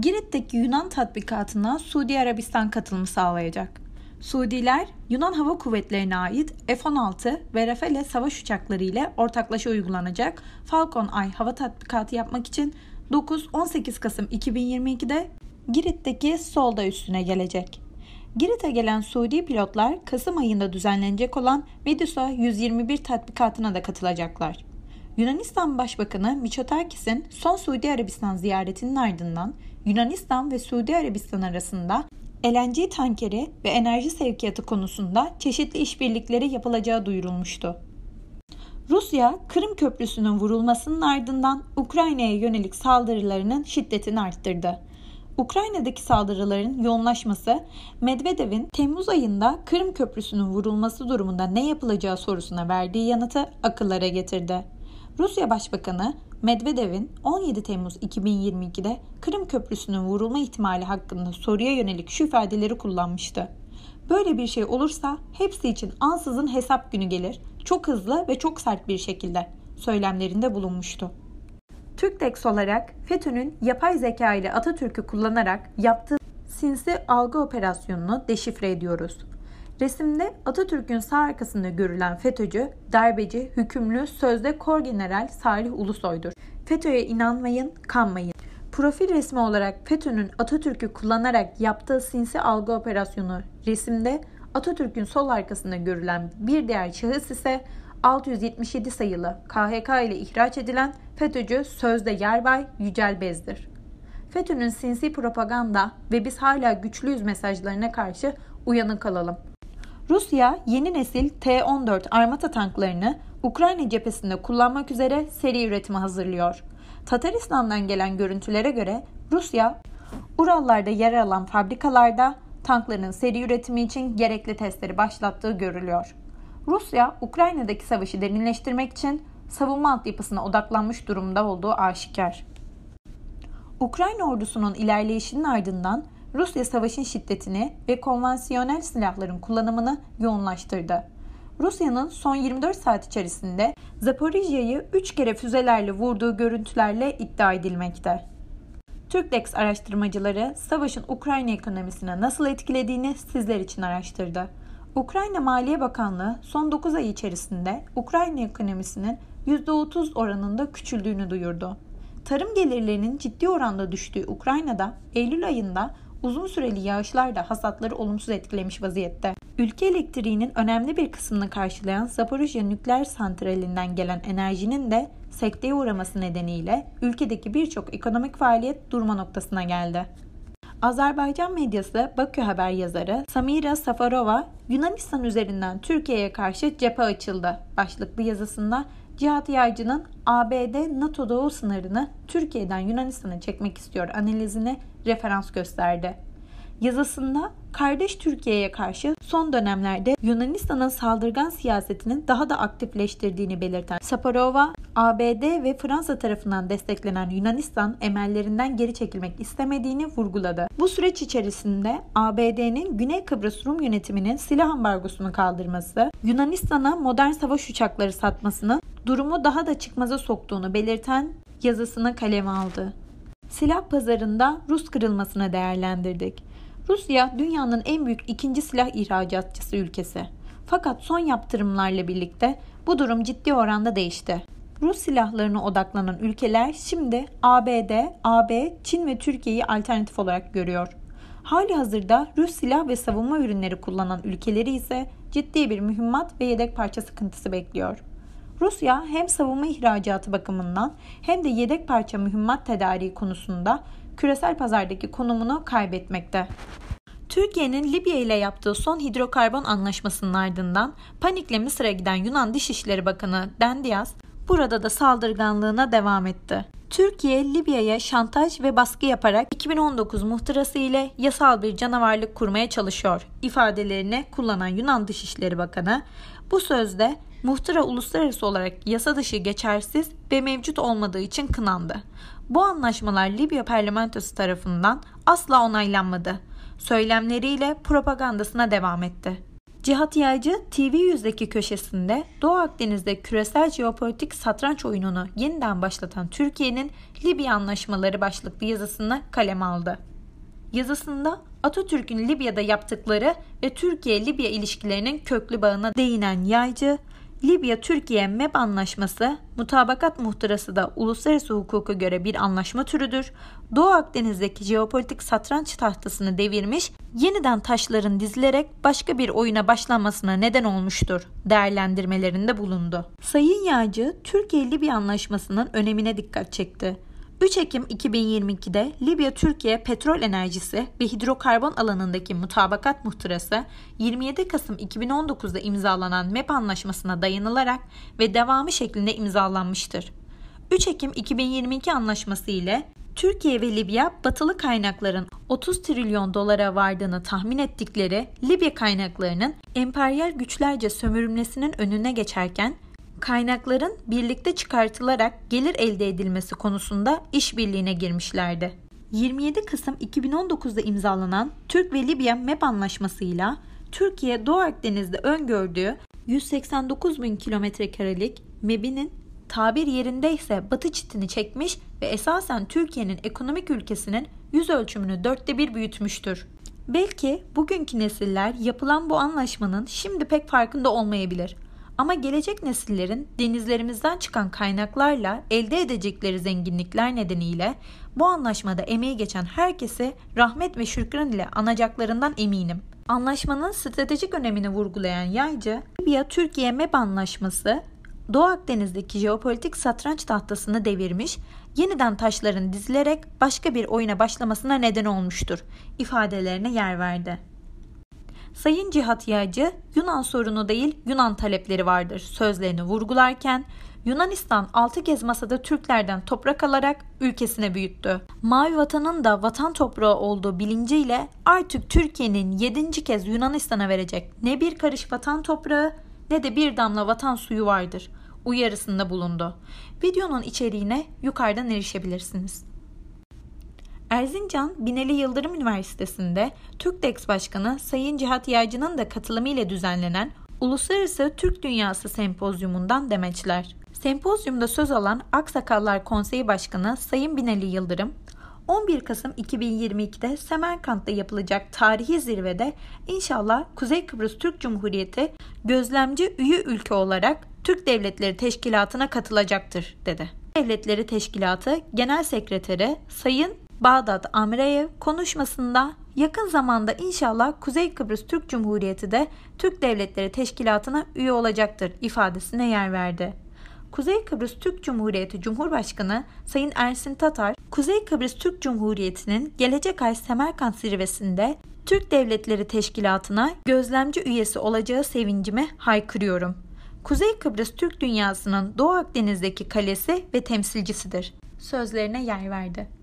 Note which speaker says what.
Speaker 1: Girit'teki Yunan tatbikatına Suudi Arabistan katılımı sağlayacak. Suudiler Yunan Hava Kuvvetleri'ne ait F-16 ve Rafale savaş uçakları ile ortaklaşa uygulanacak Falcon Ay hava tatbikatı yapmak için 9-18 Kasım 2022'de Girit'teki Solda üstüne gelecek. Girit'e gelen Suudi pilotlar Kasım ayında düzenlenecek olan Medusa 121 tatbikatına da katılacaklar. Yunanistan Başbakanı Mitsotakis'in son Suudi Arabistan ziyaretinin ardından Yunanistan ve Suudi Arabistan arasında LNG tankeri ve enerji sevkiyatı konusunda çeşitli işbirlikleri yapılacağı duyurulmuştu. Rusya, Kırım Köprüsü'nün vurulmasının ardından Ukrayna'ya yönelik saldırılarının şiddetini arttırdı. Ukrayna'daki saldırıların yoğunlaşması Medvedev'in Temmuz ayında Kırım Köprüsü'nün vurulması durumunda ne yapılacağı sorusuna verdiği yanıtı akıllara getirdi. Rusya Başbakanı Medvedev'in 17 Temmuz 2022'de Kırım Köprüsü'nün vurulma ihtimali hakkında soruya yönelik şu ifadeleri kullanmıştı. Böyle bir şey olursa hepsi için ansızın hesap günü gelir, çok hızlı ve çok sert bir şekilde söylemlerinde bulunmuştu. TÜRKDEX olarak FETÖ'nün yapay zeka ile Atatürk'ü kullanarak yaptığı sinsi algı operasyonunu deşifre ediyoruz. Resimde Atatürk'ün sağ arkasında görülen FETÖ'cü, darbeci, hükümlü, sözde kor general Salih Ulusoy'dur. FETÖ'ye inanmayın, kanmayın. Profil resmi olarak FETÖ'nün Atatürk'ü kullanarak yaptığı sinsi algı operasyonu resimde Atatürk'ün sol arkasında görülen bir diğer şahıs ise 677 sayılı KHK ile ihraç edilen FETÖ'cü sözde Yerbay Yücel Bez'dir. FETÖ'nün sinsi propaganda ve biz hala güçlüyüz mesajlarına karşı uyanık kalalım. Rusya yeni nesil T-14 armata tanklarını Ukrayna cephesinde kullanmak üzere seri üretime hazırlıyor. Tataristan'dan gelen görüntülere göre Rusya, Urallarda yer alan fabrikalarda tankların seri üretimi için gerekli testleri başlattığı görülüyor. Rusya, Ukrayna'daki savaşı derinleştirmek için savunma altyapısına odaklanmış durumda olduğu aşikar. Ukrayna ordusunun ilerleyişinin ardından Rusya savaşın şiddetini ve konvansiyonel silahların kullanımını yoğunlaştırdı. Rusya'nın son 24 saat içerisinde Zaporijya'yı 3 kere füzelerle vurduğu görüntülerle iddia edilmekte. Türklex araştırmacıları savaşın Ukrayna ekonomisine nasıl etkilediğini sizler için araştırdı. Ukrayna Maliye Bakanlığı son 9 ay içerisinde Ukrayna ekonomisinin %30 oranında küçüldüğünü duyurdu. Tarım gelirlerinin ciddi oranda düştüğü Ukrayna'da Eylül ayında uzun süreli yağışlar da hasatları olumsuz etkilemiş vaziyette. Ülke elektriğinin önemli bir kısmını karşılayan Zaporijya nükleer santralinden gelen enerjinin de sekteye uğraması nedeniyle ülkedeki birçok ekonomik faaliyet durma noktasına geldi. Azerbaycan medyası Bakü Haber yazarı Samira Safarova Yunanistan üzerinden Türkiye'ye karşı cephe açıldı başlıklı yazısında Cihat Yaycı'nın ABD NATO doğu sınırını Türkiye'den Yunanistan'a çekmek istiyor analizine referans gösterdi. Yazısında kardeş Türkiye'ye karşı son dönemlerde Yunanistan'ın saldırgan siyasetinin daha da aktifleştirdiğini belirten Saparova, ABD ve Fransa tarafından desteklenen Yunanistan emellerinden geri çekilmek istemediğini vurguladı. Bu süreç içerisinde ABD'nin Güney Kıbrıs Rum yönetiminin silah ambargosunu kaldırması, Yunanistan'a modern savaş uçakları satmasının durumu daha da çıkmaza soktuğunu belirten yazısını kaleme aldı. Silah pazarında Rus kırılmasına değerlendirdik. Rusya dünyanın en büyük ikinci silah ihracatçısı ülkesi. Fakat son yaptırımlarla birlikte bu durum ciddi oranda değişti. Rus silahlarına odaklanan ülkeler şimdi ABD, AB, Çin ve Türkiye'yi alternatif olarak görüyor. Hali hazırda Rus silah ve savunma ürünleri kullanan ülkeleri ise ciddi bir mühimmat ve yedek parça sıkıntısı bekliyor. Rusya hem savunma ihracatı bakımından hem de yedek parça mühimmat tedariği konusunda küresel pazardaki konumunu kaybetmekte. Türkiye'nin Libya ile yaptığı son hidrokarbon anlaşmasının ardından panikle Mısır'a giden Yunan Dışişleri Bakanı Dendias burada da saldırganlığına devam etti. Türkiye, Libya'ya şantaj ve baskı yaparak 2019 muhtırası ile yasal bir canavarlık kurmaya çalışıyor ifadelerini kullanan Yunan Dışişleri Bakanı bu sözde muhtıra uluslararası olarak yasa dışı geçersiz ve mevcut olmadığı için kınandı. Bu anlaşmalar Libya parlamentosu tarafından asla onaylanmadı. Söylemleriyle propagandasına devam etti. Cihat Yaycı TV yüzdeki köşesinde Doğu Akdeniz'de küresel jeopolitik satranç oyununu yeniden başlatan Türkiye'nin Libya anlaşmaları başlıklı yazısını kaleme aldı. Yazısında Atatürk'ün Libya'da yaptıkları ve Türkiye-Libya ilişkilerinin köklü bağına değinen Yaycı, Libya-Türkiye MEP anlaşması, mutabakat muhtırası da uluslararası hukuka göre bir anlaşma türüdür. Doğu Akdeniz'deki jeopolitik satranç tahtasını devirmiş, yeniden taşların dizilerek başka bir oyuna başlanmasına neden olmuştur değerlendirmelerinde bulundu. Sayın Yağcı, Türkiye-Libya anlaşmasının önemine dikkat çekti. 3 Ekim 2022'de Libya-Türkiye petrol enerjisi ve hidrokarbon alanındaki mutabakat muhtırası 27 Kasım 2019'da imzalanan MEP anlaşmasına dayanılarak ve devamı şeklinde imzalanmıştır. 3 Ekim 2022 anlaşması ile Türkiye ve Libya batılı kaynakların 30 trilyon dolara vardığını tahmin ettikleri Libya kaynaklarının emperyal güçlerce sömürülmesinin önüne geçerken kaynakların birlikte çıkartılarak gelir elde edilmesi konusunda işbirliğine girmişlerdi. 27 Kasım 2019'da imzalanan Türk ve Libya MEP anlaşmasıyla Türkiye Doğu Akdeniz'de öngördüğü 189 bin kilometrekarelik MEB'inin tabir yerindeyse batı çitini çekmiş ve esasen Türkiye'nin ekonomik ülkesinin yüz ölçümünü dörtte bir büyütmüştür. Belki bugünkü nesiller yapılan bu anlaşmanın şimdi pek farkında olmayabilir. Ama gelecek nesillerin denizlerimizden çıkan kaynaklarla elde edecekleri zenginlikler nedeniyle bu anlaşmada emeği geçen herkese rahmet ve şükran ile anacaklarından eminim. Anlaşmanın stratejik önemini vurgulayan Yaycı, Libya-Türkiye MEP anlaşması Doğu Akdeniz'deki jeopolitik satranç tahtasını devirmiş, yeniden taşların dizilerek başka bir oyuna başlamasına neden olmuştur ifadelerine yer verdi. Sayın Cihat Yağcı Yunan sorunu değil Yunan talepleri vardır sözlerini vurgularken Yunanistan 6 kez masada Türklerden toprak alarak ülkesine büyüttü. Mavi vatanın da vatan toprağı olduğu bilinciyle artık Türkiye'nin 7. kez Yunanistan'a verecek ne bir karış vatan toprağı ne de bir damla vatan suyu vardır uyarısında bulundu. Videonun içeriğine yukarıdan erişebilirsiniz. Erzincan Binali Yıldırım Üniversitesi'nde TÜRKDEX Başkanı Sayın Cihat Yaycı'nın da katılımıyla düzenlenen Uluslararası Türk Dünyası Sempozyumundan demeçler. Sempozyumda söz alan Aksakallar Konseyi Başkanı Sayın Binali Yıldırım, 11 Kasım 2022'de Semerkant'ta yapılacak tarihi zirvede inşallah Kuzey Kıbrıs Türk Cumhuriyeti gözlemci üye ülke olarak Türk Devletleri Teşkilatı'na katılacaktır dedi. Devletleri Teşkilatı Genel Sekreteri Sayın Bağdat Amreyev konuşmasında yakın zamanda inşallah Kuzey Kıbrıs Türk Cumhuriyeti de Türk Devletleri Teşkilatı'na üye olacaktır ifadesine yer verdi. Kuzey Kıbrıs Türk Cumhuriyeti Cumhurbaşkanı Sayın Ersin Tatar, Kuzey Kıbrıs Türk Cumhuriyeti'nin gelecek ay Semerkant zirvesinde Türk Devletleri Teşkilatı'na gözlemci üyesi olacağı sevincime haykırıyorum. Kuzey Kıbrıs Türk dünyasının Doğu Akdeniz'deki kalesi ve temsilcisidir. Sözlerine yer verdi.